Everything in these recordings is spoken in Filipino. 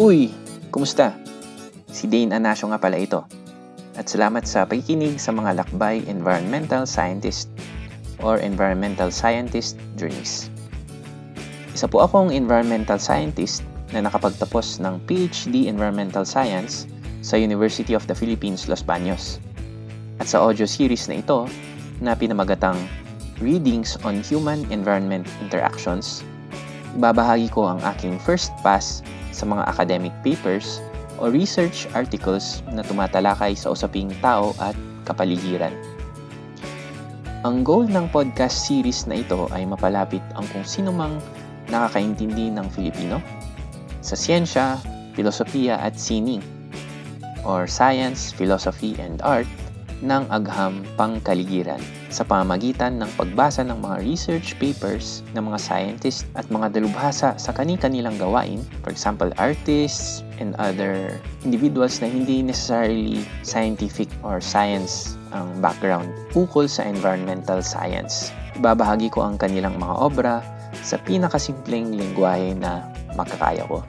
Uy, kumusta? Si Dane Anasio nga pala ito. At salamat sa pakikinig sa mga lakbay environmental scientist or environmental scientist journeys. Isa po akong environmental scientist na nakapagtapos ng PhD Environmental Science sa University of the Philippines, Los Baños. At sa audio series na ito, na pinamagatang Readings on Human Environment Interactions, ibabahagi ko ang aking first pass sa mga academic papers o research articles na tumatalakay sa usaping tao at kapaligiran. Ang goal ng podcast series na ito ay mapalapit ang kung sino mang nakakaintindi ng Filipino sa siyensya, filosofiya at sining or science, philosophy, and art ng agham pangkaligiran sa pamamagitan ng pagbasa ng mga research papers ng mga scientists at mga dalubhasa sa kani-kanilang gawain, for example, artists and other individuals na hindi necessarily scientific or science ang background ukol sa environmental science. Ibabahagi ko ang kanilang mga obra sa pinakasimpleng lingwahe na makakaya ko.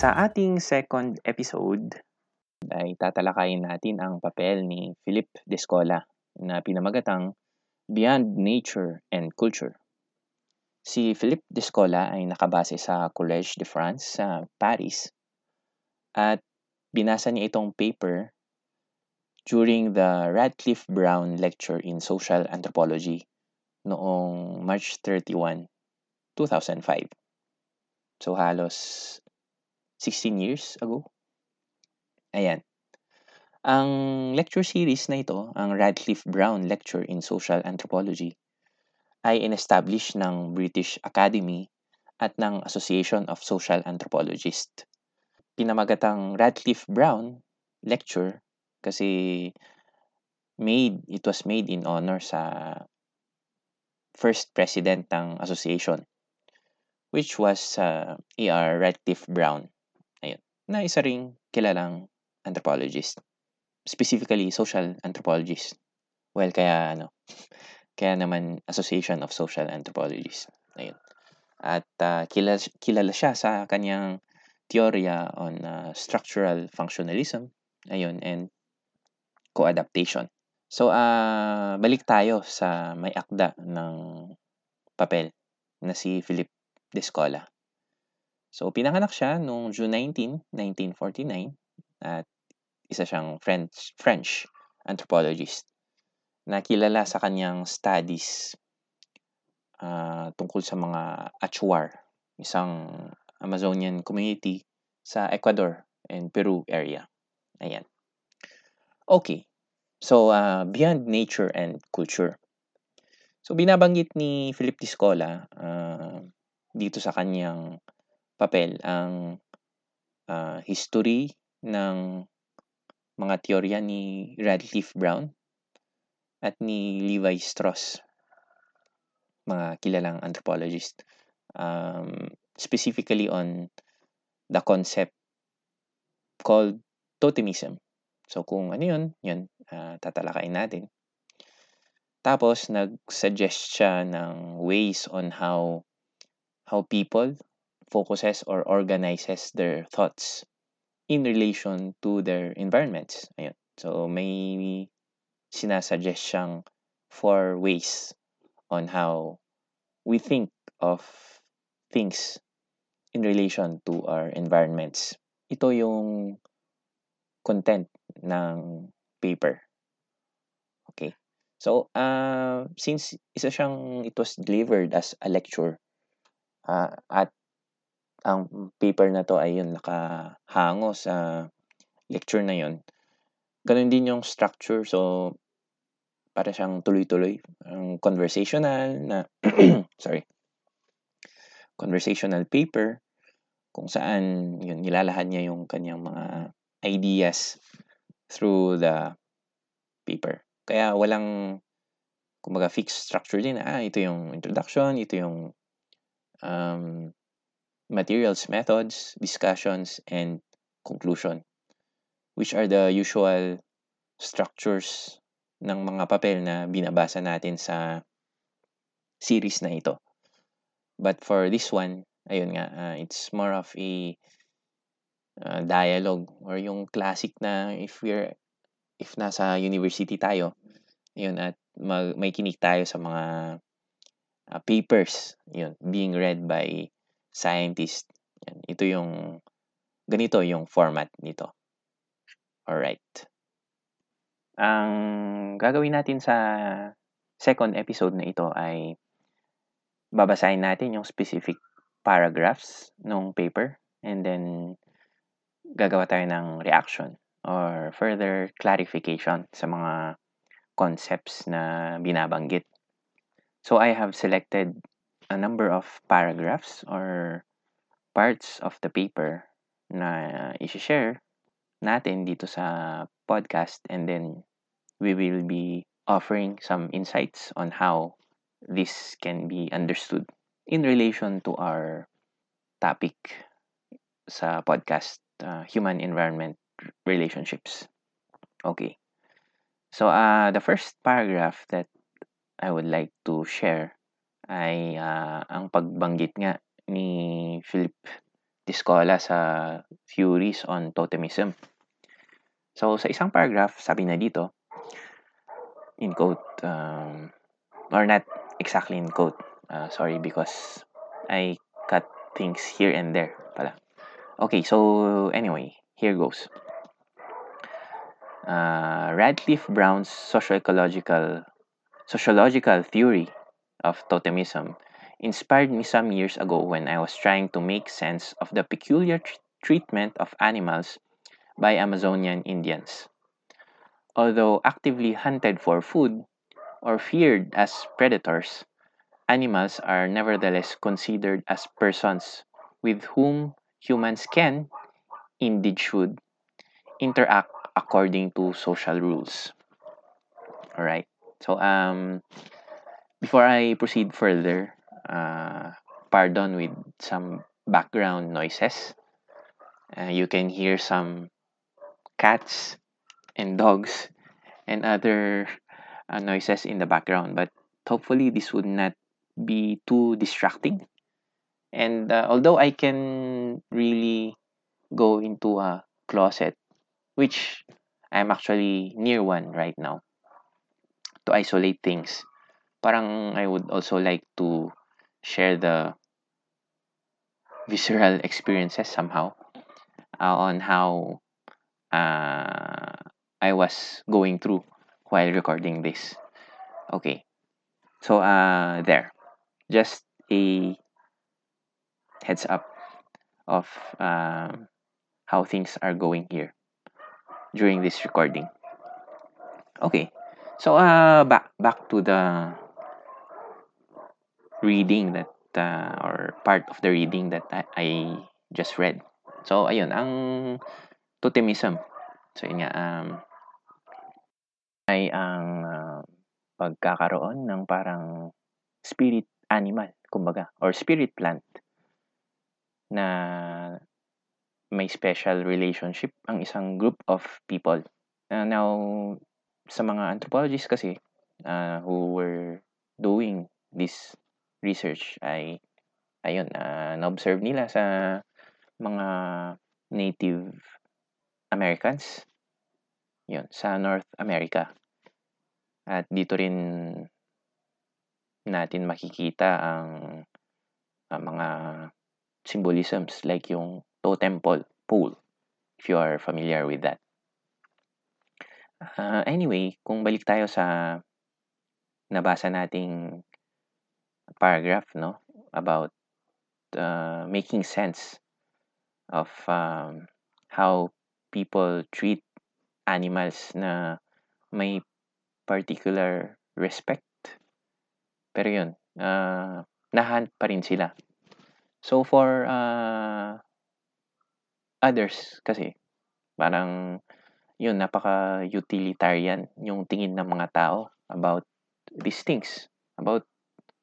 Sa ating second episode ay tatalakayin natin ang papel ni Philip Descola na pinamagatang Beyond Nature and Culture. Si Philip Descola ay nakabase sa Collège de France sa Paris at binasa niya itong paper during the Radcliffe Brown Lecture in Social Anthropology noong March 31, 2005. So halos 16 years ago. Ayan. Ang lecture series na ito, ang Radcliffe Brown Lecture in Social Anthropology, ay in-establish ng British Academy at ng Association of Social Anthropologists. Pinamagatang Radcliffe Brown Lecture kasi made, it was made in honor sa first president ng association which was uh, A.R. Radcliffe Brown na isa ring kilalang anthropologist. Specifically, social anthropologist. Well, kaya ano, kaya naman Association of Social Anthropologists. Ayun. At uh, kilala, kilala siya sa kanyang teorya on uh, structural functionalism. Ayun, and co-adaptation. So, uh, balik tayo sa may akda ng papel na si Philip Descola. So, pinanganak siya noong June 19, 1949 at isa siyang French, French anthropologist na kilala sa kanyang studies uh, tungkol sa mga Achuar, isang Amazonian community sa Ecuador and Peru area. Ayan. Okay. So, uh, beyond nature and culture. So, binabanggit ni Philip Discola uh, dito sa kanyang papel ang uh, history ng mga teorya ni Radcliffe Brown at ni Levi Strauss, mga kilalang anthropologist, um, specifically on the concept called totemism. So kung ano yun, yun, uh, tatalakayin natin. Tapos, nag-suggest siya ng ways on how how people focuses or organizes their thoughts in relation to their environments. Ayun. So, may sinasuggest siyang four ways on how we think of things in relation to our environments. Ito yung content ng paper. Okay. So, uh, since isa siyang, it was delivered as a lecture uh, at ang paper na 'to ay yun nakahango sa lecture na yun. Gano'n din yung structure. So, para siyang tuloy-tuloy. Ang conversational na sorry. Conversational paper kung saan yun nilalahan niya yung kanyang mga ideas through the paper. Kaya walang kumbaga fixed structure din. Ah, ito yung introduction, ito yung um, materials methods, discussions, and conclusion, which are the usual structures ng mga papel na binabasa natin sa series na ito. But for this one, ayun nga, uh, it's more of a uh, dialogue or yung classic na if we're if nasa university tayo, ayun at mag, may kinig tayo sa mga uh, papers, yun, being read by scientists. Yan, ito yung ganito yung format nito. Alright. Ang gagawin natin sa second episode na ito ay babasahin natin yung specific paragraphs ng paper and then gagawa tayo ng reaction or further clarification sa mga concepts na binabanggit. So I have selected a number of paragraphs or parts of the paper na i-share natin dito sa podcast and then we will be offering some insights on how this can be understood in relation to our topic sa podcast, uh, human environment relationships. Okay. So, uh, the first paragraph that I would like to share ay uh, ang pagbanggit nga ni Philip Discola sa Theories on Totemism. So, sa isang paragraph, sabi na dito, in quote, um, or not exactly in quote, uh, sorry because I cut things here and there pala. Okay, so anyway, here goes. Uh, Radcliffe Brown's socio-ecological sociological theory of totemism inspired me some years ago when I was trying to make sense of the peculiar tr- treatment of animals by Amazonian Indians. Although actively hunted for food or feared as predators, animals are nevertheless considered as persons with whom humans can, indeed should, interact according to social rules. Alright, so um, before I proceed further, uh, pardon with some background noises. Uh, you can hear some cats and dogs and other uh, noises in the background, but hopefully this would not be too distracting. And uh, although I can really go into a closet, which I'm actually near one right now, to isolate things, parang I would also like to share the visceral experiences somehow uh, on how uh, I was going through while recording this. Okay. So, uh, there. Just a heads up of uh, how things are going here during this recording. Okay. So, uh, back, back to the reading that uh, or part of the reading that I, I just read. So, ayun, ang totemism. So, yun nga, um, ay ang uh, pagkakaroon ng parang spirit animal, kumbaga, or spirit plant na may special relationship ang isang group of people. Uh, now, sa mga anthropologists kasi uh, who were doing this research ay ayun, uh, na-observe nila sa mga Native Americans yun, sa North America. At dito rin natin makikita ang, ang mga symbolisms like yung totem pole, pole if you are familiar with that. Uh, anyway, kung balik tayo sa nabasa nating paragraph no about uh, making sense of um, how people treat animals na may particular respect. Pero yun, uh, nahunt pa rin sila. So for uh, others kasi, parang yun, napaka-utilitarian yung tingin ng mga tao about these things, about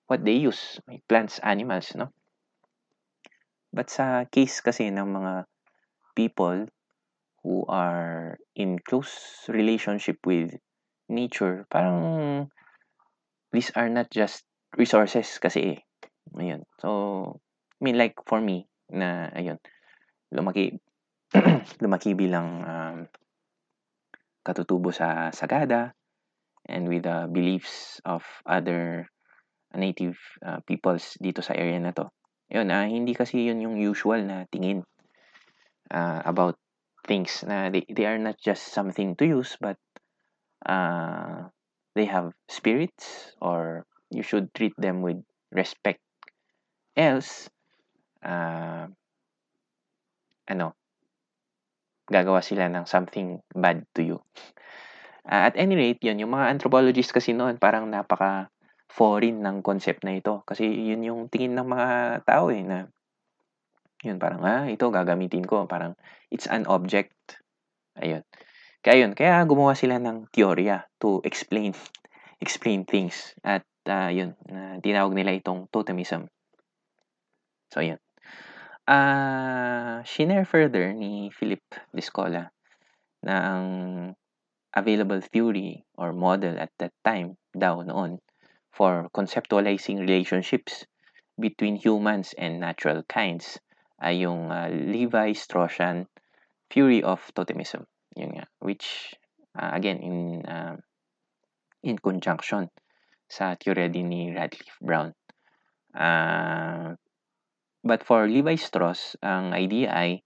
what they use, like plants, animals, no? But sa case kasi ng mga people who are in close relationship with nature, parang these are not just resources kasi eh. Ayun. So, I mean like for me, na ayun, lumaki, lumaki bilang um, katutubo sa Sagada and with the beliefs of other native uh, peoples dito sa area na to. Yun, ah, hindi kasi yun yung usual na tingin uh, about things na they, they are not just something to use but uh, they have spirits or you should treat them with respect. Else, uh, ano, gagawa sila ng something bad to you. Uh, at any rate, yun, yung mga anthropologists kasi noon parang napaka foreign ng concept na ito. Kasi yun yung tingin ng mga tao eh, na yun, parang, ah, ito gagamitin ko. Parang, it's an object. Ayun. Kaya yun, kaya gumawa sila ng teorya to explain explain things. At uh, yun, uh, tinawag nila itong totemism. So, yun. Uh, shinare further ni Philip Discola na ang available theory or model at that time daw noon for conceptualizing relationships between humans and natural kinds ay yung uh, Levi Straussian theory of totemism. Yun nga, which uh, again in uh, in conjunction sa theory din ni Radcliffe Brown. Uh, but for Levi Strauss, ang idea ay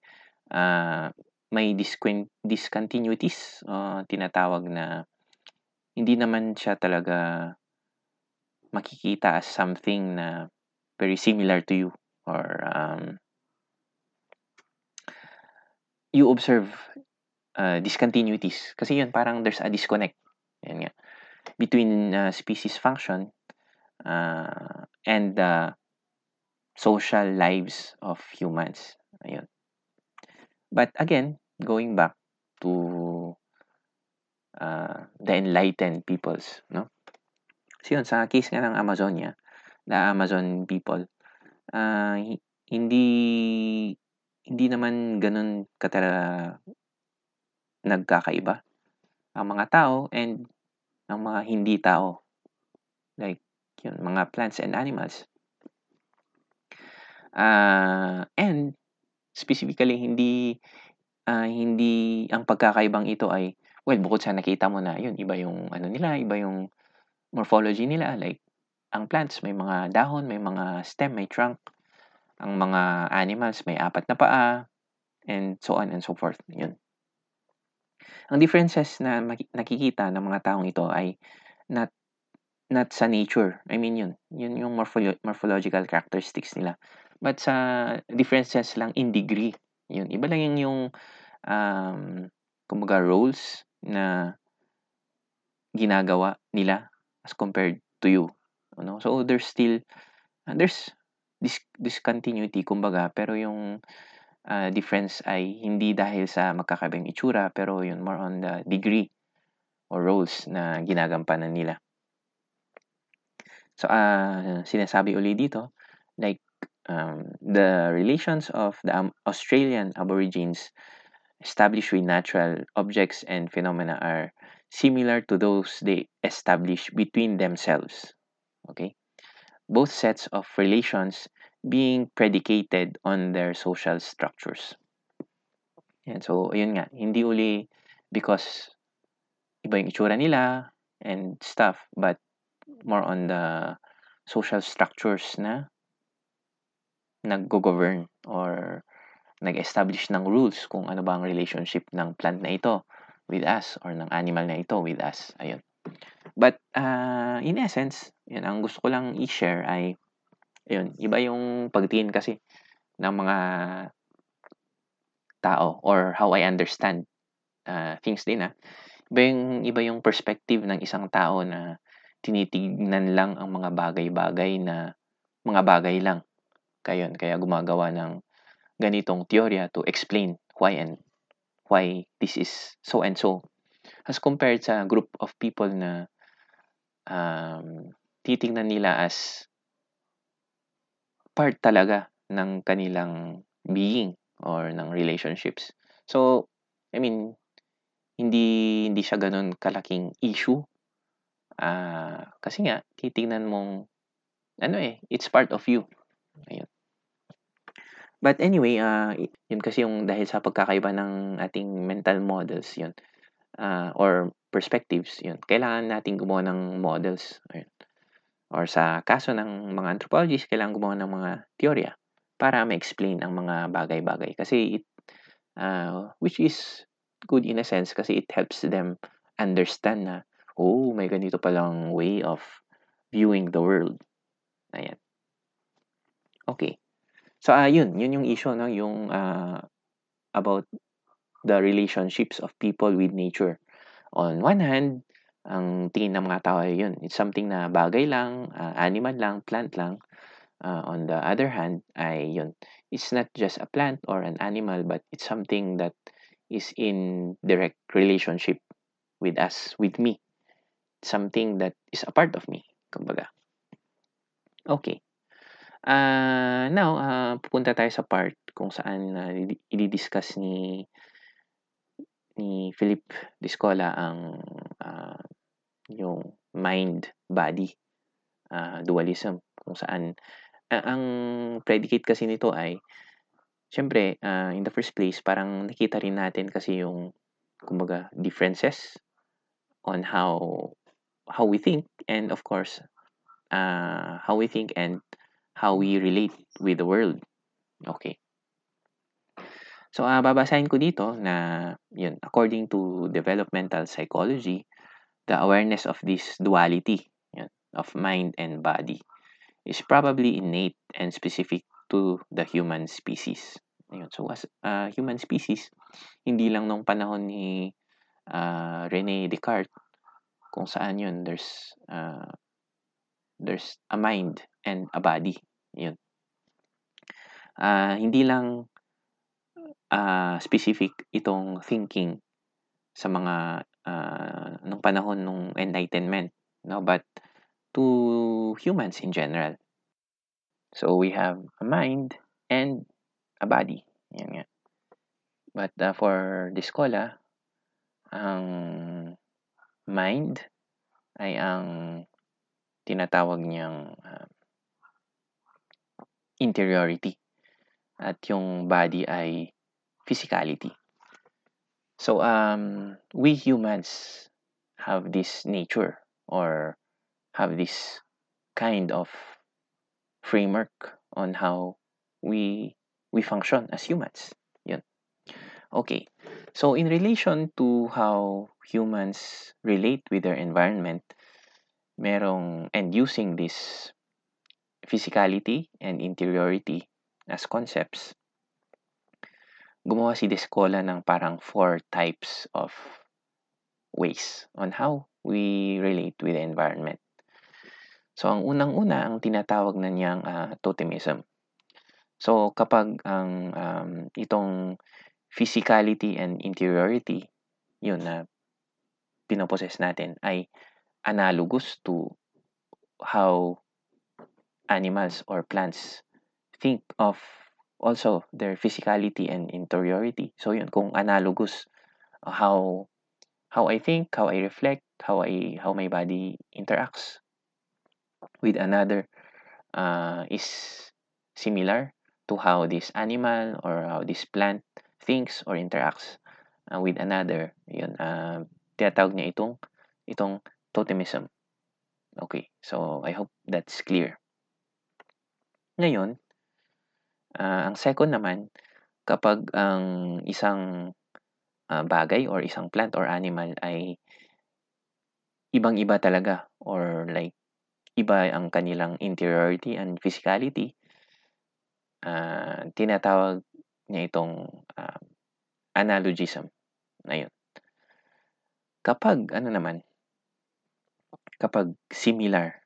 uh, may discontinuities, uh, tinatawag na hindi naman siya talaga makikita as something na very similar to you or um, you observe uh, discontinuities. Kasi yun, parang there's a disconnect. Nga. Between uh, species function uh, and the social lives of humans. Ayun. But again, going back to uh, the enlightened peoples, no? So yun, sa case nga ng Amazonia, the Amazon people, uh, hindi hindi naman ganun katala nagkakaiba ang mga tao and ang mga hindi tao. Like, yun, mga plants and animals. Uh, and specifically, hindi uh, hindi ang pagkakaibang ito ay well, bukod sa nakita mo na yun, iba yung ano nila, iba yung morphology nila. Like, ang plants may mga dahon, may mga stem, may trunk. Ang mga animals may apat na paa, and so on and so forth. Yun. Ang differences na nakikita ng mga taong ito ay not not sa nature. I mean yun. Yun yung morpholo- morphological characteristics nila. But sa differences lang in degree. Yun. Iba lang yung, yung um, kumbaga roles na ginagawa nila as compared to you. Ano? So, there's still, uh, there's dis- discontinuity, kumbaga, pero yung uh, difference ay hindi dahil sa magkakabing itsura, pero yun more on the degree or roles na ginagampanan nila. So, uh, sinasabi uli dito, like, um, the relations of the Australian Aborigines established with natural objects and phenomena are similar to those they establish between themselves. Okay? Both sets of relations being predicated on their social structures. And so, ayun nga, hindi uli because iba yung itsura nila and stuff, but more on the social structures na nag-govern or nag-establish ng rules kung ano ba ang relationship ng plant na ito with us or ng animal na ito with us. Ayun. But uh, in essence, yun, ang gusto ko lang i-share ay yun, iba yung pagtingin kasi ng mga tao or how I understand uh, things din ah. Iba yung, iba yung perspective ng isang tao na tinitignan lang ang mga bagay-bagay na mga bagay lang. Kaya, kaya gumagawa ng ganitong teorya to explain why and why this is so and so as compared sa group of people na um, titingnan nila as part talaga ng kanilang being or ng relationships. So, I mean, hindi hindi siya gano'n kalaking issue. Ah, kasi nga titingnan mong ano, eh, it's part of you, ayun. But anyway, ah, yun kasi yung dahil sa pagkakaiba ng ating mental models, yun, ah, or perspectives, yun, kailangan nating gumawa ng models, ayun. Or sa kaso ng mga anthropologists, kailangan gumawa ng mga teorya para ma-explain ang mga bagay-bagay. Kasi it, ah, which is good in a sense kasi it helps them understand na, oh, may ganito palang way of viewing the world. Ayan. Okay. So, ah, yun, yun yung issue, no? Yung ah, about the relationships of people with nature. On one hand, ang tingin ng mga tao ay yun, it's something na bagay lang, ah, animal lang, plant lang. Ah, on the other hand, ay yun, it's not just a plant or an animal, but it's something that is in direct relationship with us, with me. Something that is a part of me, kumbaga. Okay. Ah, now, ah, pupunta tayo sa part kung saan uh, i-discuss ni ni Philip Discola ang ah, yung mind body ah, dualism kung saan. Ah, ang predicate kasi nito ay syempre ah, in the first place parang nakita rin natin kasi yung kumbaga differences on how how we think and of course uh, how we think and how we relate with the world. Okay. So, uh, babasahin ko dito na, yun, according to developmental psychology, the awareness of this duality yun, of mind and body is probably innate and specific to the human species. Ayun. So, as uh, human species, hindi lang nung panahon ni uh, Rene Descartes, kung saan yun, there's, uh, there's a mind and a body. Yun. Uh, hindi lang uh, specific itong thinking sa mga uh, nung panahon ng enlightenment, no? But to humans in general. So we have a mind and a body. Yan nga. But uh, for Discola, ang mind ay ang tinatawag niyang uh, interiority. At yung body ay physicality. So, um, we humans have this nature or have this kind of framework on how we we function as humans. Yun. Okay. So, in relation to how humans relate with their environment, merong, and using this physicality and interiority as concepts, gumawa si Descola ng parang four types of ways on how we relate with the environment. So, ang unang-una, ang tinatawag na niyang uh, totemism. So, kapag ang um, itong physicality and interiority, yun na pinoposes natin, ay analogous to how animals or plants think of also their physicality and interiority. So yun, kung analogous uh, how how I think, how I reflect, how I how my body interacts with another uh, is similar to how this animal or how this plant thinks or interacts uh, with another. Yun, uh, tinatawag niya itong itong totemism. Okay, so I hope that's clear. Ngayon, ah, ang second naman, kapag ang isang, ah, bagay or isang plant or animal ay ibang-iba talaga or like iba ang kanilang interiority and physicality, ah, tinatawag niya itong, ah, analogism, ayun. Kapag ano naman kapag similar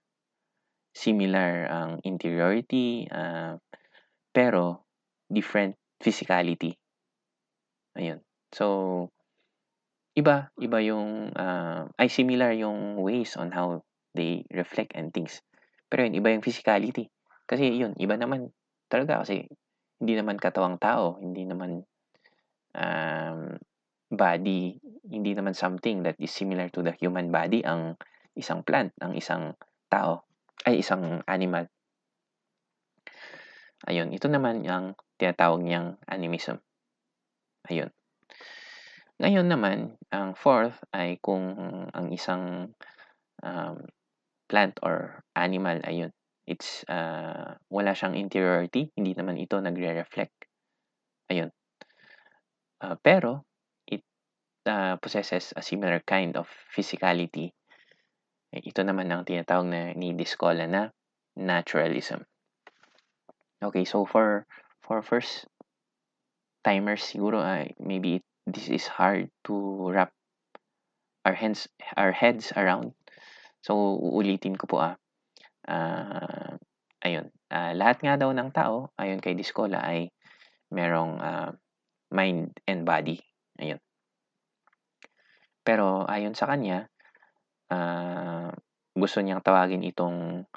similar ang interiority, uh, pero different physicality. Ayun. So, iba, iba yung, uh, ay similar yung ways on how they reflect and things. Pero yun, iba yung physicality. Kasi yun, iba naman talaga kasi hindi naman katawang tao, hindi naman um, body, hindi naman something that is similar to the human body ang isang plant, ang isang tao, ay isang animal. Ayun, ito naman ang tinatawag niyang animism. Ayun. Ngayon naman, ang fourth ay kung ang isang um, plant or animal, ayun, it's, uh, wala siyang interiority, hindi naman ito nagre-reflect. Ayun. Uh, pero, it uh, possesses a similar kind of physicality. Ito naman ang tinatawag na ni Discola na naturalism. Okay, so for for first timers siguro uh, maybe it this is hard to wrap our hands our heads around. So uulitin ko po ah. Uh, ayun. Uh, lahat nga daw ng tao ayon kay Discola ay merong uh, mind and body. Ayun. Pero ayon sa kanya, uh, gusto niyang tawagin itong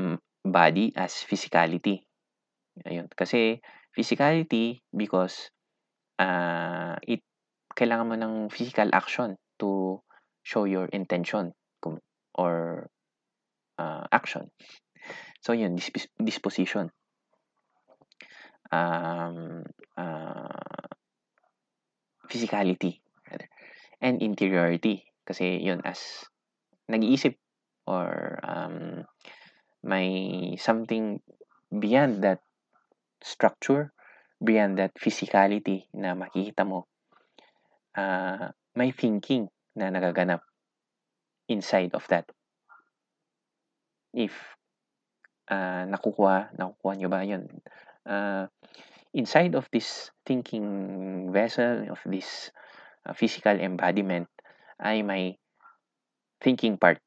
mm, body as physicality. Ayun. Kasi physicality because uh, it kailangan mo ng physical action to show your intention or uh, action. So yun, disp- disposition. Um, uh, physicality and interiority kasi yun as nag-iisip or um, may something beyond that structure beyond that physicality na makikita mo, uh, may thinking na nagaganap inside of that. If uh, nakukuha, nakukuha nyo ba yun? Uh, inside of this thinking vessel, of this uh, physical embodiment, ay may thinking part.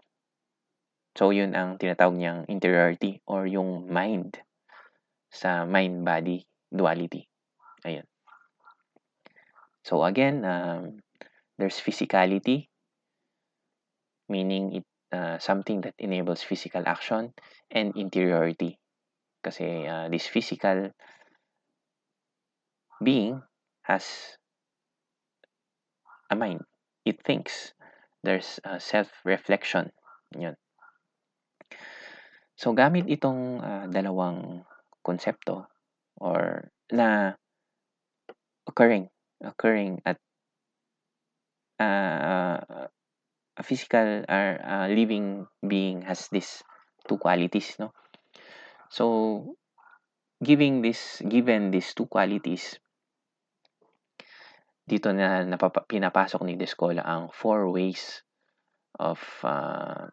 So, yun ang tinatawag niyang interiority or yung mind sa mind-body duality. Ayan. So again, um, there's physicality, meaning it uh, something that enables physical action, and interiority. Kasi uh, this physical being has a mind. It thinks. There's uh, self-reflection. Yun. So, gamit itong uh, dalawang konsepto or na occurring occurring at uh, a physical or uh, living being has this two qualities no so giving this given these two qualities dito na napapa, pinapasok ni Descola ang four ways of uh,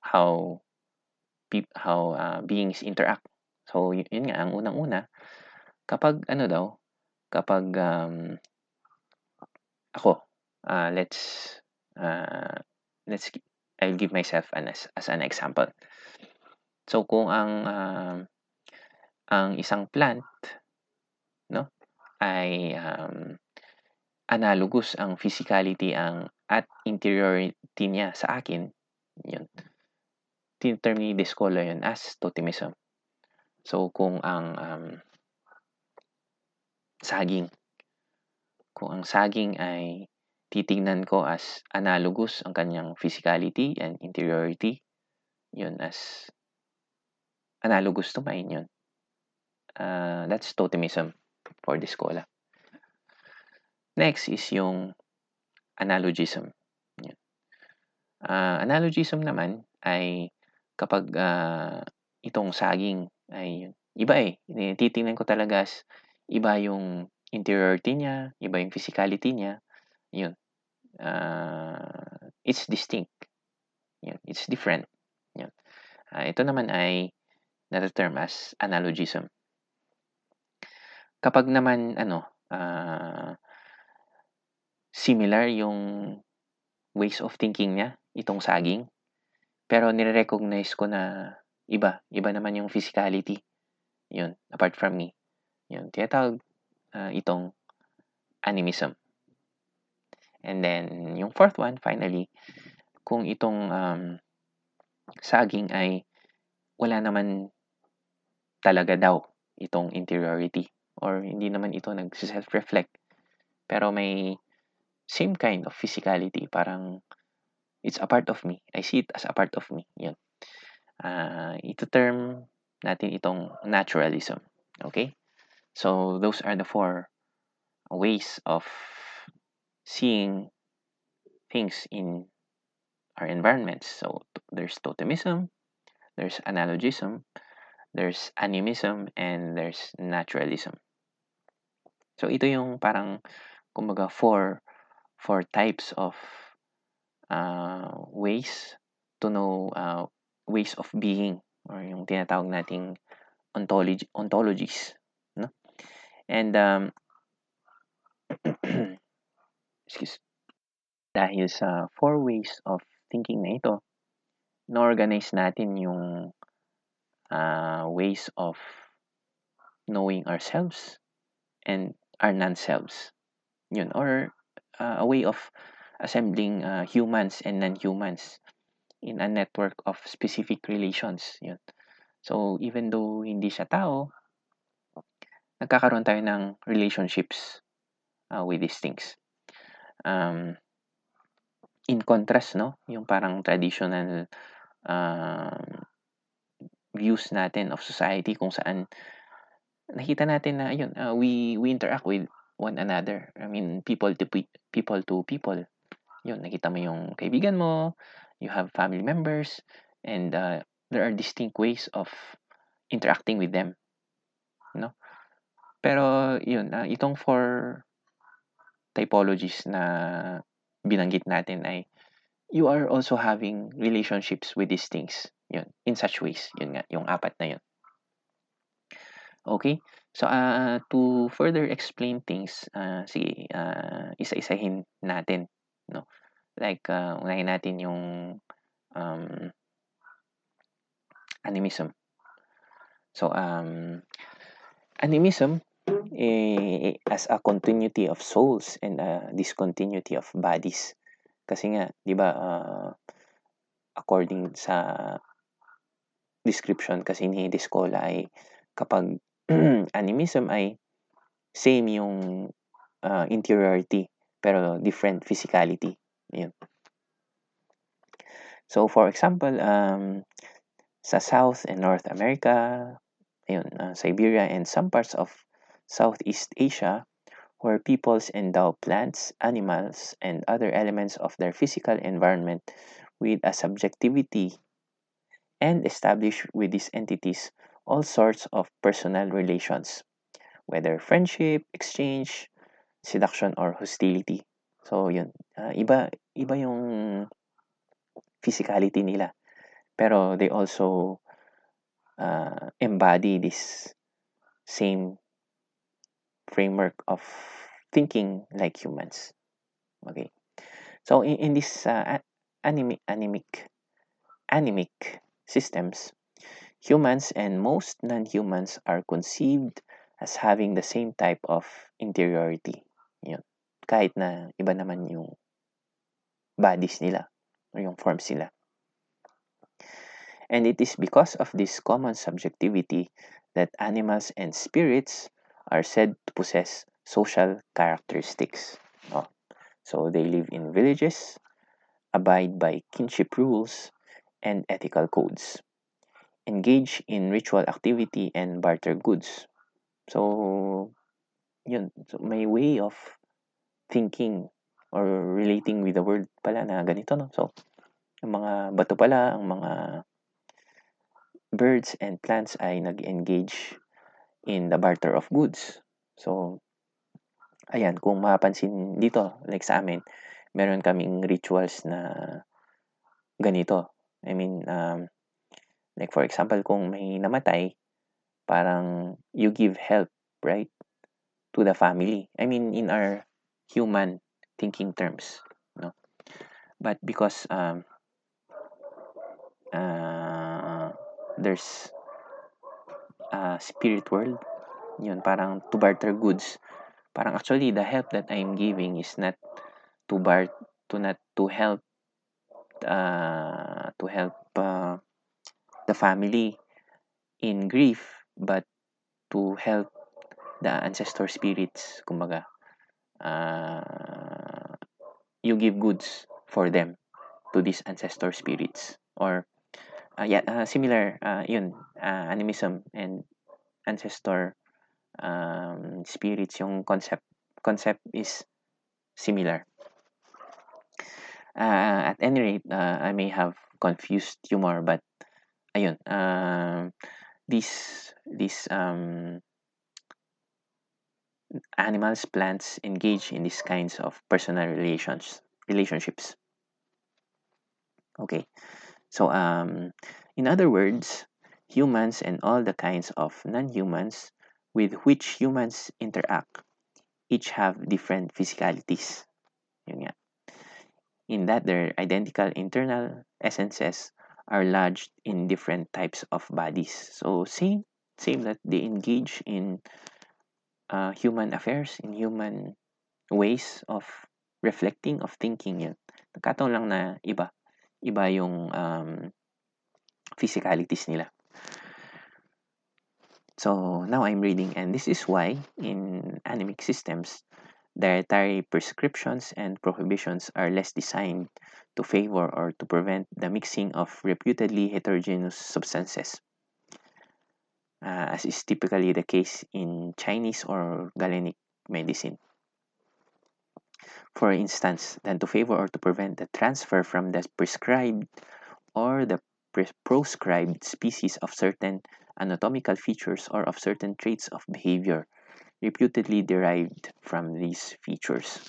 how how uh, beings interact So, yun nga, ang unang-una, kapag ano daw, kapag um, ako, uh, let's, uh, let's, I'll give myself an, as, as an example. So, kung ang, uh, ang isang plant, ay um, analogous ang physicality ang at interiority niya sa akin, yun. Tinterm ni Descola yun as totemism. So, kung ang um, saging, kung ang saging ay titingnan ko as analogous ang kanyang physicality and interiority, yun as analogous to mine yun. Uh, that's totemism for this cola. Next is yung analogism. Yun. Uh, analogism naman ay kapag uh, itong saging ay iba eh. Titingnan ko talaga as iba yung interiority niya, iba yung physicality niya. Yun. Uh, it's distinct. Yun. It's different. Yun. Uh, ito naman ay nata-term as analogism. Kapag naman ano, uh, similar yung ways of thinking niya, itong saging, pero nire-recognize ko na iba. Iba naman yung physicality. Yun, apart from me. Yun, tinatawag uh, itong animism. And then, yung fourth one, finally, kung itong um, saging ay wala naman talaga daw itong interiority or hindi naman ito nag-self-reflect. Pero may same kind of physicality. Parang it's a part of me. I see it as a part of me. Yun. Uh, ito term natin itong naturalism. Okay? So those are the four ways of seeing things in our environments. So there's totemism there's analogism there's animism, and there's naturalism. So, ito yung parang, kumbaga, four, four types of uh, ways to know uh, ways of being or yung tinatawag nating ontology, ontologies. No? And, um, excuse dahil sa four ways of thinking na ito, na-organize natin yung uh, ways of knowing ourselves and our non-selves. Yun, or uh, a way of assembling uh, humans and non-humans in a network of specific relations. Yun. So, even though hindi siya tao, nagkakaroon tayo ng relationships uh, with these things. Um, in contrast, no, yung parang traditional um, views natin of society kung saan nakita natin na ayun uh, we we interact with one another I mean people to people to people yun nakita mo yung kaibigan mo you have family members and uh, there are distinct ways of interacting with them no pero yun uh, itong four typologies na binanggit natin ay you are also having relationships with these things yun, in such ways. Yun nga, yung apat na yun. Okay? So, uh, to further explain things, uh, sige, uh, isa-isahin natin. No? Like, uh, unahin natin yung um, animism. So, um, animism eh, as a continuity of souls and a discontinuity of bodies. Kasi nga, di ba, uh, according sa description kasi ni Discola ay kapag animism ay same yung uh, interiority pero different physicality. Yun. So for example, um, sa South and North America, ayun, uh, Siberia and some parts of Southeast Asia, where peoples endow plants, animals, and other elements of their physical environment with a subjectivity and establish with these entities all sorts of personal relations, whether friendship, exchange, seduction, or hostility. So, yun. Uh, iba, iba yung physicality nila. Pero they also uh, embody this same framework of thinking like humans. Okay. So, in, in this uh, animic, animic, animic systems, humans and most non-humans are conceived as having the same type of interiority. Yun. Kahit na iba naman yung bodies nila or yung forms nila. And it is because of this common subjectivity that animals and spirits are said to possess social characteristics. So they live in villages, abide by kinship rules, and ethical codes. Engage in ritual activity and barter goods. So, yun. So, may way of thinking or relating with the world pala na ganito, no? So, ang mga bato pala, ang mga birds and plants ay nag-engage in the barter of goods. So, ayan, kung mapansin dito, like sa amin, meron kaming rituals na ganito. I mean, um, like for example, kung may namatay, parang you give help, right? To the family. I mean, in our human thinking terms, no? But because um, uh, there's a spirit world, yun, parang to barter goods. Parang actually, the help that I'm giving is not to bar to not to help uh, to help uh, the family in grief but to help the ancestor spirits, kumbaga, uh, you give goods for them to these ancestor spirits. Or uh, yeah uh, similar uh, yun uh, animism and ancestor um, spirits yung concept concept is similar. Uh, at any rate uh, I may have confused you more but ayun uh, these these um, animals plants engage in these kinds of personal relations relationships. Okay so um in other words humans and all the kinds of non-humans with which humans interact each have different physicalities. In that their identical internal essences are lodged in different types of bodies so same same that they engage in uh, human affairs in human ways of reflecting of thinking yun nagkataon lang na iba iba yung um, physicalities nila. So now I'm reading, and this is why in anemic systems, dietary prescriptions and prohibitions are less designed to favor or to prevent the mixing of reputedly heterogeneous substances, uh, as is typically the case in Chinese or Galenic medicine. For instance, than to favor or to prevent the transfer from the prescribed or the proscribed species of certain anatomical features or of certain traits of behavior reputedly derived from these features.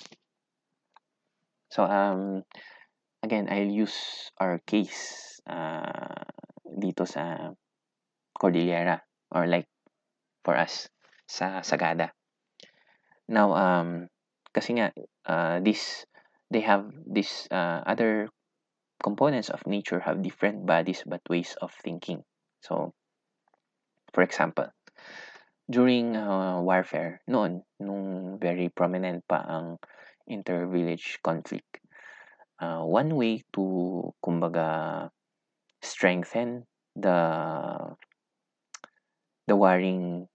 So, um, again, I'll use our case uh, dito sa Cordillera or like for us sa Sagada. Now, um, kasi nga uh, this they have this uh, other components of nature have different bodies but ways of thinking so for example during uh, warfare noon nung very prominent pa ang inter-village conflict. Uh, one way to kumbaga strengthen the the warring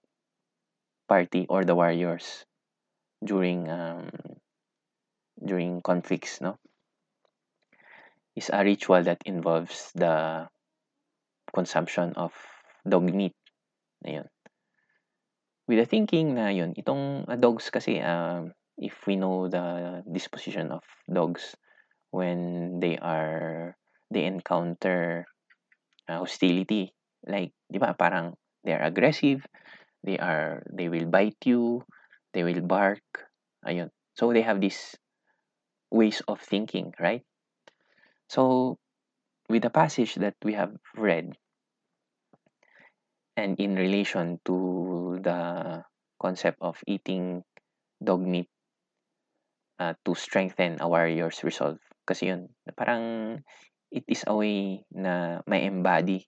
party or the warriors during um, during conflicts no? Is a ritual that involves the consumption of dog meat. Ayun with the thinking na yun itong uh, dogs kasi um, if we know the disposition of dogs when they are they encounter uh, hostility like di ba parang they are aggressive they are they will bite you they will bark ayun. So they have these ways of thinking right? So with the passage that we have read and in relation to the concept of eating dog meat uh, to strengthen a warrior's resolve. Kasi yun parang it is a way na may embody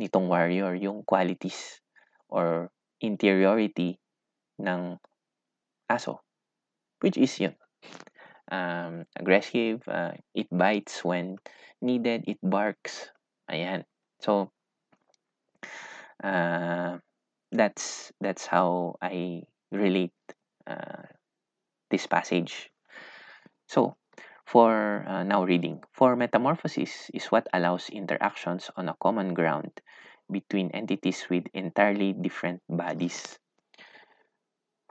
nitong warrior yung qualities or interiority ng aso which is yun. Um, aggressive uh, it bites when needed it barks. Ayan. So uh, that's that's how I relate uh, this passage so for uh, now reading for metamorphosis is what allows interactions on a common ground between entities with entirely different bodies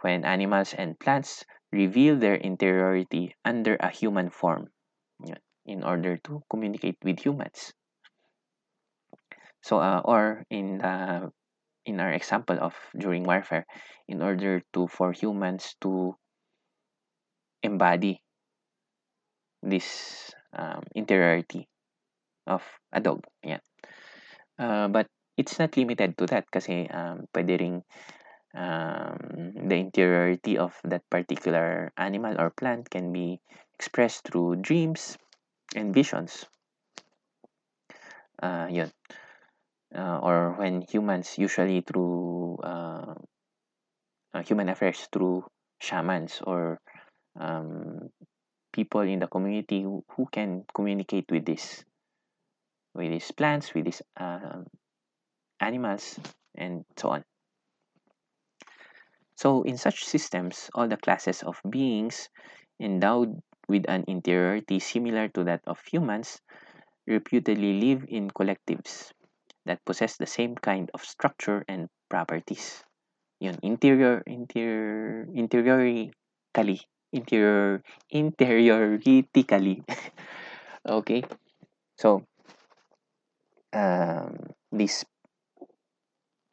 when animals and plants reveal their interiority under a human form in order to communicate with humans. So, uh, or in the in our example of during warfare, in order to for humans to embody this um, interiority of a dog. Yeah. Uh, but it's not limited to that kasi um, pwede ring um, the interiority of that particular animal or plant can be expressed through dreams and visions. Uh, yun. Uh, or when humans, usually through uh, uh, human affairs, through shamans or um, people in the community who, who can communicate with this, with these plants, with these uh, animals, and so on. So, in such systems, all the classes of beings endowed with an interiority similar to that of humans reputedly live in collectives that possess the same kind of structure and properties. Yun, interior, interior, interiorically, interior, interioritically. okay? So, um, these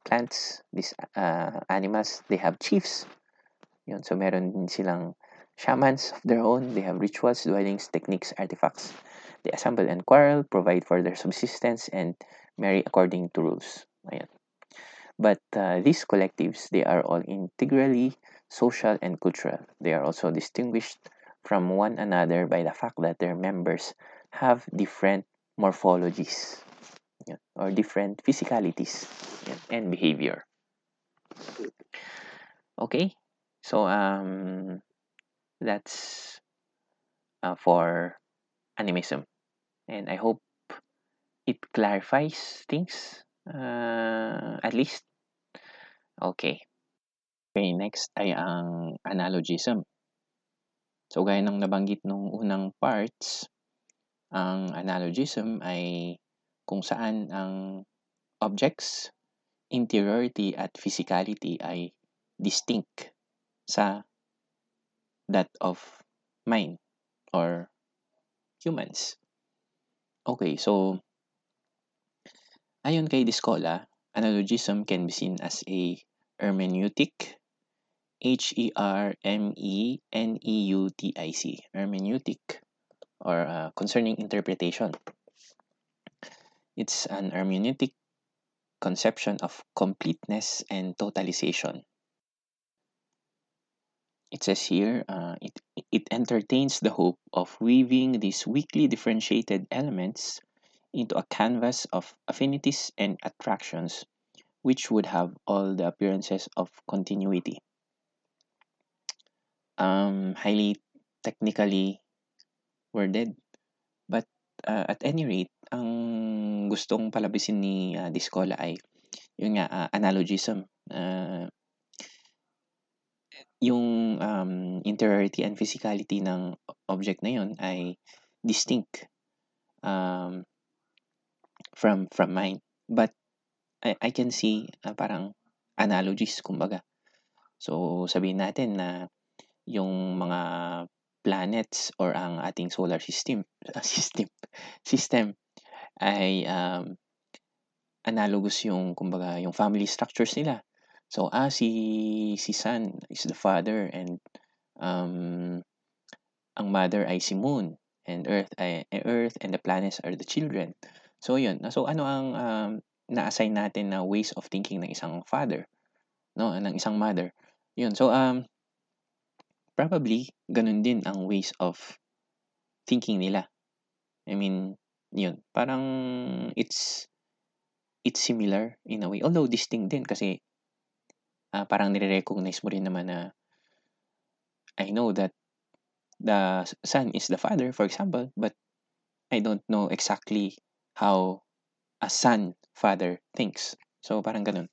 plants, these uh, animals, they have chiefs. Yun, so meron din silang shamans of their own. They have rituals, dwellings, techniques, artifacts. They assemble and quarrel, provide for their subsistence, and marry according to rules. Ayan. But uh, these collectives, they are all integrally social and cultural. They are also distinguished from one another by the fact that their members have different morphologies yun, or different physicalities yun, and behavior. Okay, so um, that's uh, for animism, and I hope it clarifies things uh, at least. Okay. Okay, next ay ang analogism. So, gaya ng nabanggit nung unang parts, ang analogism ay kung saan ang objects, interiority at physicality ay distinct sa that of mind or humans. Okay, so ayon kay Discola, analogism can be seen as a hermeneutic H-E-R-M-E-N-E-U-T-I-C hermeneutic or uh, concerning interpretation. It's an hermeneutic conception of completeness and totalization. It says here, uh, it, it entertains the hope of weaving these weakly differentiated elements into a canvas of affinities and attractions which would have all the appearances of continuity. Um, highly technically worded. But uh, at any rate, ang gustong palabisin ni uh, Discola ay yung nga uh, analogism. Uh, yung um, interiority and physicality ng object na yun ay distinct um, from from mine. But I, I can see uh, parang analogies kumbaga. So sabihin natin na yung mga planets or ang ating solar system uh, system system ay um, analogous yung kumbaga yung family structures nila. So ah si si Sun is the father and um, ang mother ay si Moon and Earth ay eh, Earth and the planets are the children. So yun. So ano ang um, na-assign natin na ways of thinking ng isang father, no, ng isang mother. Yun. So um probably ganun din ang ways of thinking nila. I mean, yun. Parang it's it's similar in a way. Although distinct din kasi uh, parang nire-recognize mo rin naman na I know that the son is the father, for example, but I don't know exactly how a son father thinks. So, parang ganun.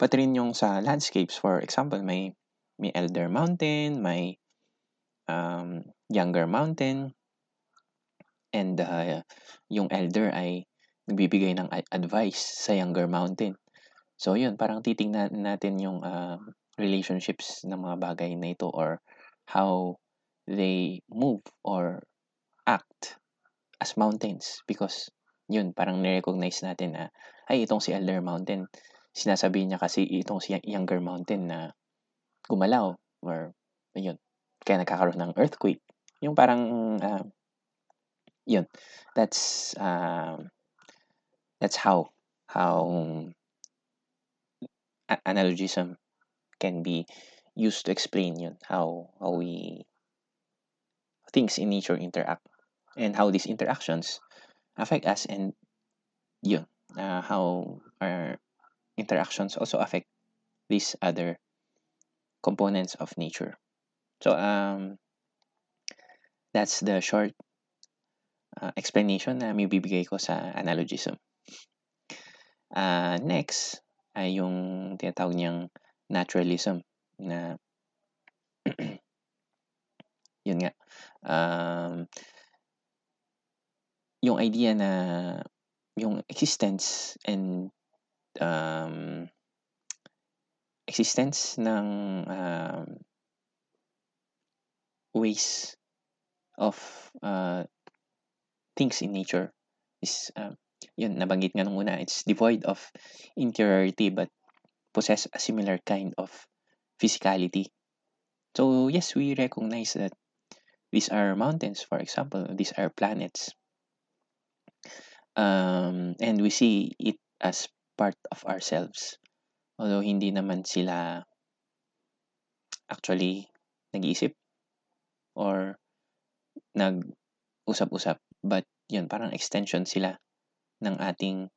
Pati rin yung sa landscapes, for example, may may elder mountain, may um, younger mountain, and uh, yung elder ay nagbibigay ng advice sa younger mountain. So, yun, parang titingnan natin yung uh, relationships ng mga bagay na ito or how they move or act as mountains because yun, parang ni-recognize natin na ay, itong si Elder Mountain, sinasabi niya kasi itong si Younger Mountain na gumalaw or yun, kaya nagkakaroon ng earthquake. Yung parang uh, yun, that's uh, that's how how analogism can be used to explain yun, how, how we, things in nature interact and how these interactions affect us and yun, uh, how our interactions also affect these other components of nature. So, um, that's the short uh, explanation na may bibigay ko sa analogism. Uh, next, ay yung tinatawag niyang naturalism na yun nga um, yung idea na yung existence and um, existence ng um, ways of uh, things in nature is uh, yun nabanggit nga nung una it's devoid of interiority but possess a similar kind of physicality. So yes we recognize that these are mountains for example these are planets um, and we see it as part of ourselves although hindi naman sila actually nag-iisip or nag-usap-usap but yun parang extension sila ng ating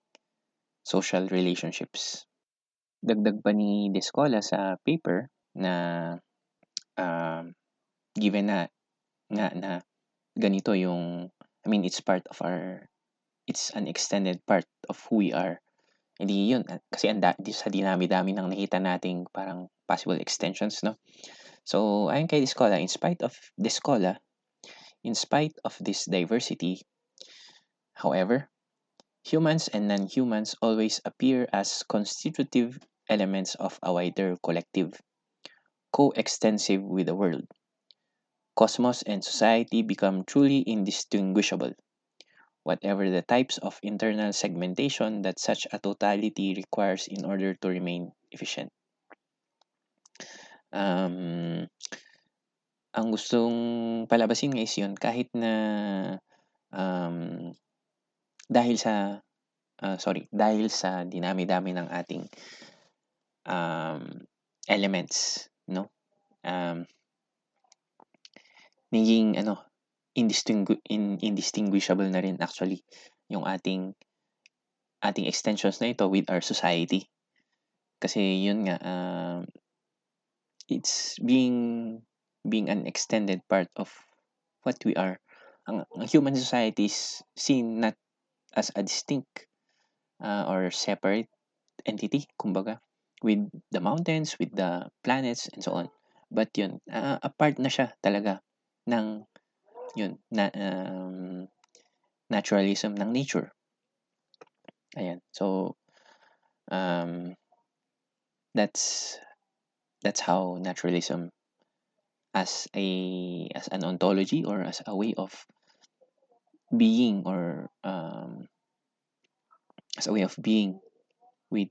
social relationships. Dagdag pa ni Descola sa paper na uh, given na nga na ganito yung I mean it's part of our it's an extended part of who we are. Hindi yun kasi anda sa dinami-dami ng nakita nating parang possible extensions no. So ayon kay Descola in spite of Descola in spite of this diversity however Humans and non-humans always appear as constitutive elements of a wider collective, coextensive with the world. Cosmos and society become truly indistinguishable, whatever the types of internal segmentation that such a totality requires in order to remain efficient. Um, ang gustong palabasin nga is yun, kahit na um, dahil sa uh, sorry, dahil sa dinami-dami ng ating um, elements, no? Um, naging ano, indistingu in, indistinguishable na rin actually yung ating ating extensions na ito with our society. Kasi yun nga uh, it's being being an extended part of what we are. Ang, ang human society is seen not as a distinct uh, or separate entity, kumbaga, with the mountains, with the planets, and so on. But yun, uh, a part na siya talaga ng yun, na, um, naturalism ng nature. Ayan. So, um, that's that's how naturalism as a as an ontology or as a way of being or um, as a way of being with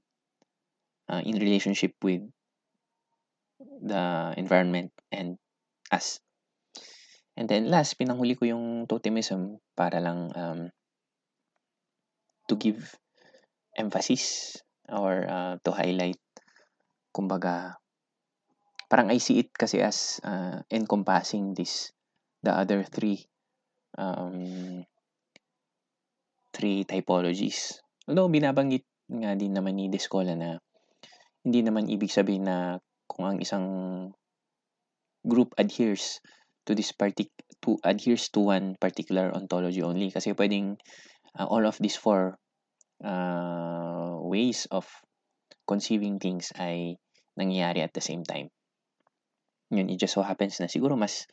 uh, in relationship with the environment and us. And then last, pinanghuli ko yung totemism para lang um, to give emphasis or uh, to highlight kumbaga parang I see it kasi as uh, encompassing this the other three um, three typologies. Although binabanggit nga din naman ni Descola na hindi naman ibig sabihin na kung ang isang group adheres to this partic to adheres to one particular ontology only kasi pwedeng uh, all of these four uh, ways of conceiving things ay nangyayari at the same time. Yun, it just so happens na siguro mas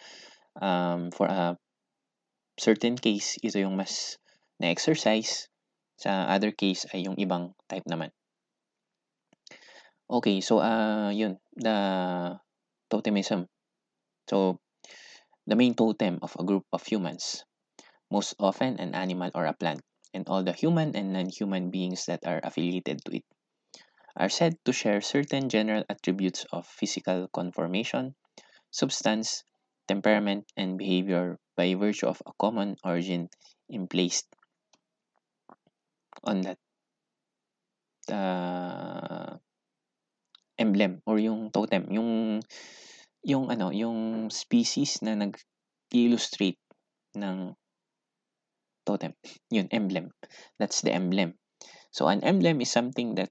um, for a certain case, ito yung mas na-exercise. Sa other case ay yung ibang type naman. Okay, so uh, yun, the totemism. So, the main totem of a group of humans, most often an animal or a plant, and all the human and non-human beings that are affiliated to it, are said to share certain general attributes of physical conformation, substance, temperament, and behavior by virtue of a common origin emplaced on that uh, emblem or yung totem, yung yung ano, yung species na nag-illustrate ng totem. Yun, emblem. That's the emblem. So an emblem is something that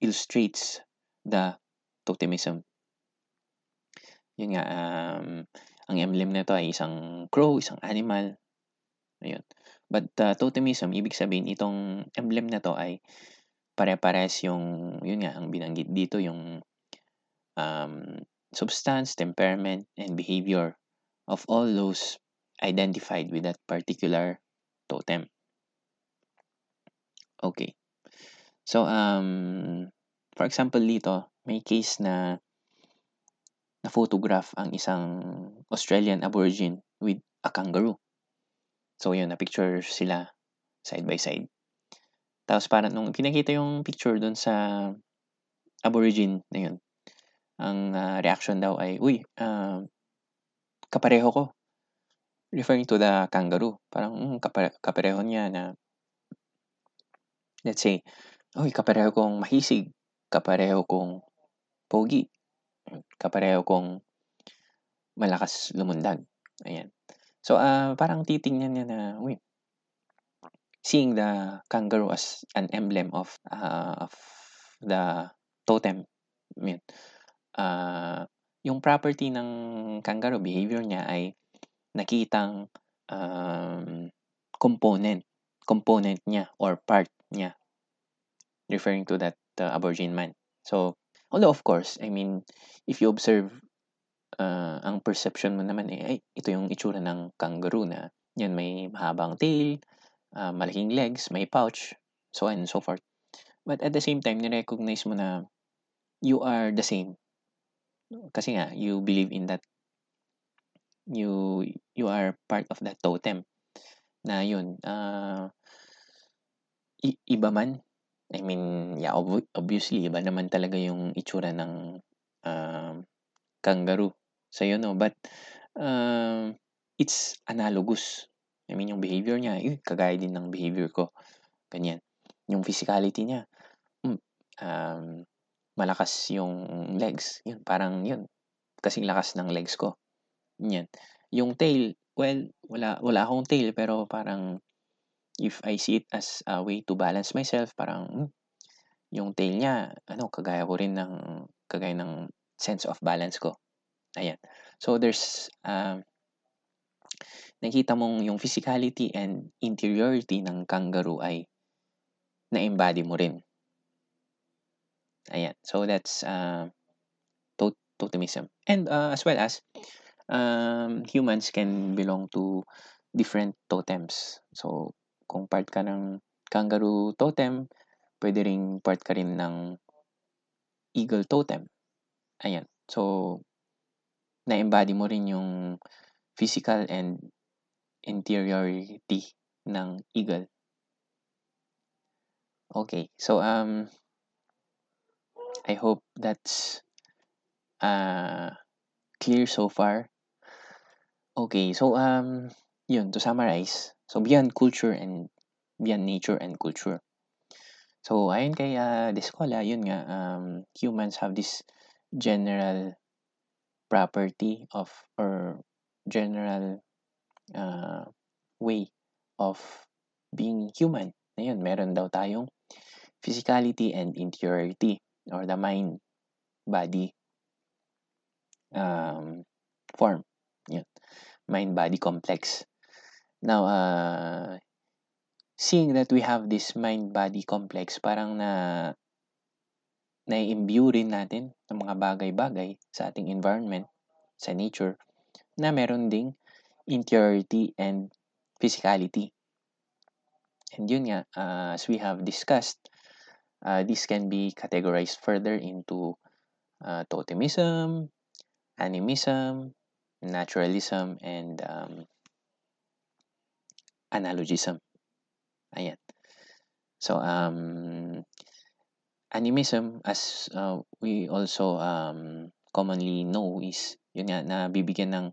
illustrates the totemism. Yun nga, um, ang emblem nito ay isang crow, isang animal. Ayun. But uh, totemism, ibig sabihin itong emblem na to ay pare-pares yung, yun nga, ang binanggit dito yung um, substance, temperament, and behavior of all those identified with that particular totem. Okay. So, um, for example dito, may case na na-photograph ang isang Australian Aborigine with a kangaroo. So, yun, na-picture sila side by side. Tapos parang nung pinakita yung picture doon sa Aborigine na yun, ang uh, reaction daw ay, uy, uh, kapareho ko. Referring to the kangaroo. Parang mm, kapare- kapareho niya na, let's say, uy, kapareho kong mahisig, kapareho kong pogi, kapareho kong malakas lumundag. Ayan. So, uh, parang titingnan niya na, uy, seeing the kangaroo as an emblem of uh, of the totem. I mean, uh, yung property ng kangaroo, behavior niya ay nakitang um, component, component niya or part niya referring to that uh, Aborigine man. So, although of course, I mean, if you observe uh, ang perception mo naman eh, ay, ito yung itsura ng kangaroo na yan may mahabang tail, uh, malaking legs, may pouch, so on and so forth. But at the same time, ni-recognize mo na you are the same. Kasi nga, you believe in that. You you are part of that totem na yun uh, i- iba man. I mean yeah ob- obviously iba naman talaga yung itsura ng uh, kangaroo. So, no but uh, it's analogous. I mean yung behavior niya eh, kagaya din ng behavior ko. Ganyan. Yung physicality niya mm, um, malakas yung legs yun parang yun kasing lakas ng legs ko yan. Yung tail, well, wala, wala akong tail pero parang if I see it as a way to balance myself, parang hmm, yung tail niya, ano, kagaya ko rin ng, kagaya ng sense of balance ko. Ayan. So, there's, um, nakita mong yung physicality and interiority ng kangaroo ay na-embody mo rin. Ayan. So, that's uh, tot- totemism. And uh, as well as, um, humans can belong to different totems. So, kung part ka ng kangaroo totem, pwede ring part ka rin ng eagle totem. Ayan. So, na-embody mo rin yung physical and interiority ng eagle. Okay. So, um, I hope that's uh, clear so far. Okay, so um, yun, to summarize, so beyond culture and beyond nature and culture. So, ayon kay uh, Descola, yun nga, um, humans have this general property of or general uh, way of being human. Na meron daw tayong physicality and interiority or the mind, body um, form. Yun mind-body complex. Now, uh, seeing that we have this mind-body complex, parang na nai-imbue rin natin ng mga bagay-bagay sa ating environment, sa nature, na meron ding interiority and physicality. And yun nga, uh, as we have discussed, uh, this can be categorized further into uh, totemism, animism, naturalism, and um, analogism. Ayan. So, um, animism, as uh, we also um, commonly know, is yun nga, na bibigyan ng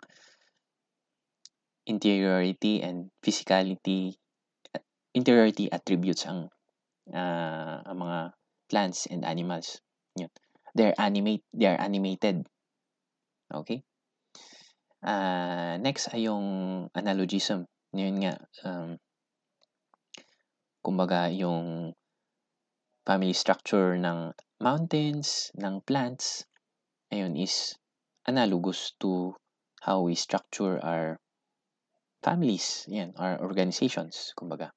interiority and physicality, interiority attributes ang, uh, ang mga plants and animals. Yun. They're animate, they are animated. Okay? Uh, next ay yung analogism. Yun nga, um, kumbaga yung family structure ng mountains, ng plants, ayun is analogous to how we structure our families, yan, our organizations, kumbaga.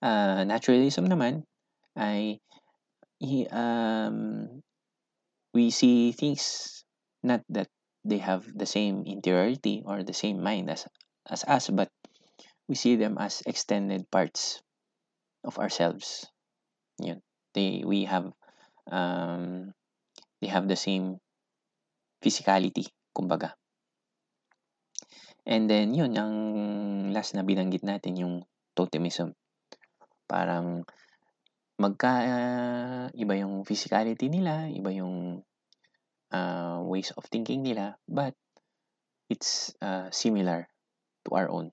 Uh, naturalism naman ay um, we see things not that they have the same interiority or the same mind as as us but we see them as extended parts of ourselves. Yun they we have um, they have the same physicality kumbaga. And then yun ang last na binanggit natin yung totemism parang magka uh, iba yung physicality nila iba yung uh, ways of thinking nila but it's uh, similar to our own.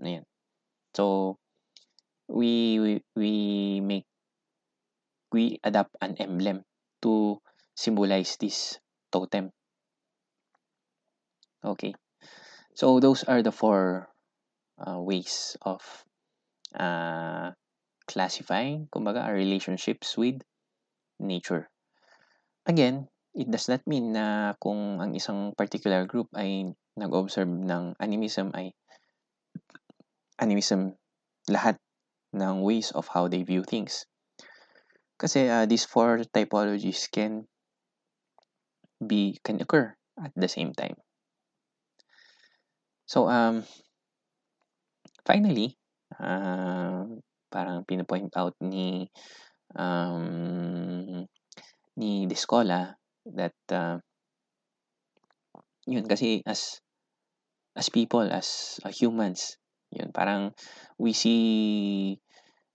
Ayan. so we, we we make we adapt an emblem to symbolize this totem. Okay. So those are the four uh, ways of uh, classifying kumbaga our relationships with nature again it does not mean na kung ang isang particular group ay nag-observe ng animism ay animism lahat ng ways of how they view things. Kasi uh, these four typologies can be can occur at the same time. So um finally, uh, parang pinapoint out ni um, ni Descola that uh, yun kasi as as people as uh, humans yun parang we see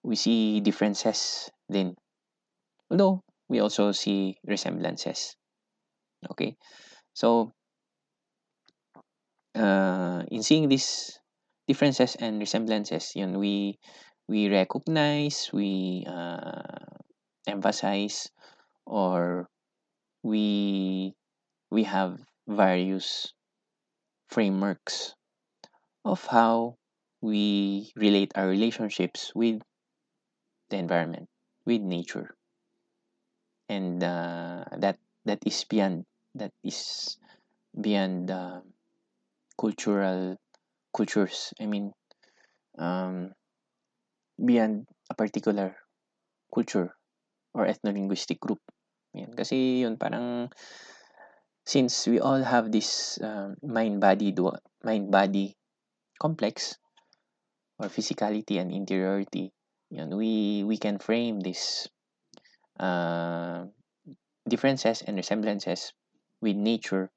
we see differences then although we also see resemblances. Okay? So uh, in seeing these differences and resemblances yun we we recognize we uh, emphasize or we we have various frameworks of how we relate our relationships with the environment, with nature. And uh, that that is beyond that is beyond uh, cultural cultures. I mean, um, beyond a particular culture or ethno-linguistic group. Yan. Kasi yun parang since we all have this uh, mind-body mind-body complex or physicality and interiority, yun, we we can frame this uh, differences and resemblances with nature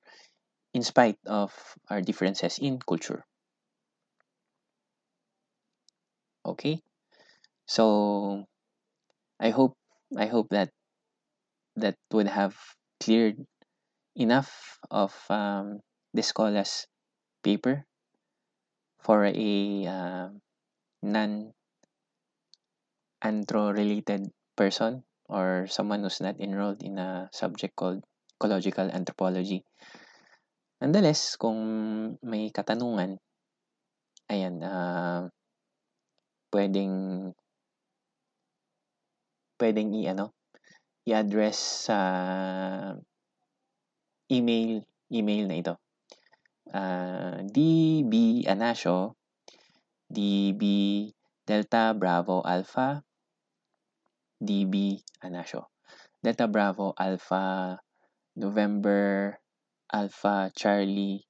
in spite of our differences in culture. Okay, so I hope I hope that that would have cleared enough of um, the scholars paper for a uh, non antro related person or someone who's not enrolled in a subject called ecological anthropology. Nonetheless, kung may katanungan, ayan, uh, pwedeng pwedeng i-ano, i-address sa email email na ito. Uh, DB Anasio, DB Delta Bravo Alpha, DB Anasio. Delta Bravo Alpha November Alpha Charlie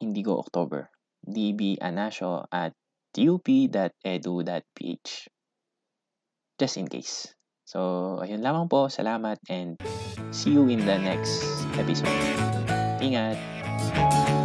Indigo October. DB Anasio at up.edu.ph. Just in case. So, ayun lamang po. Salamat and see you in the next episode. Ingat!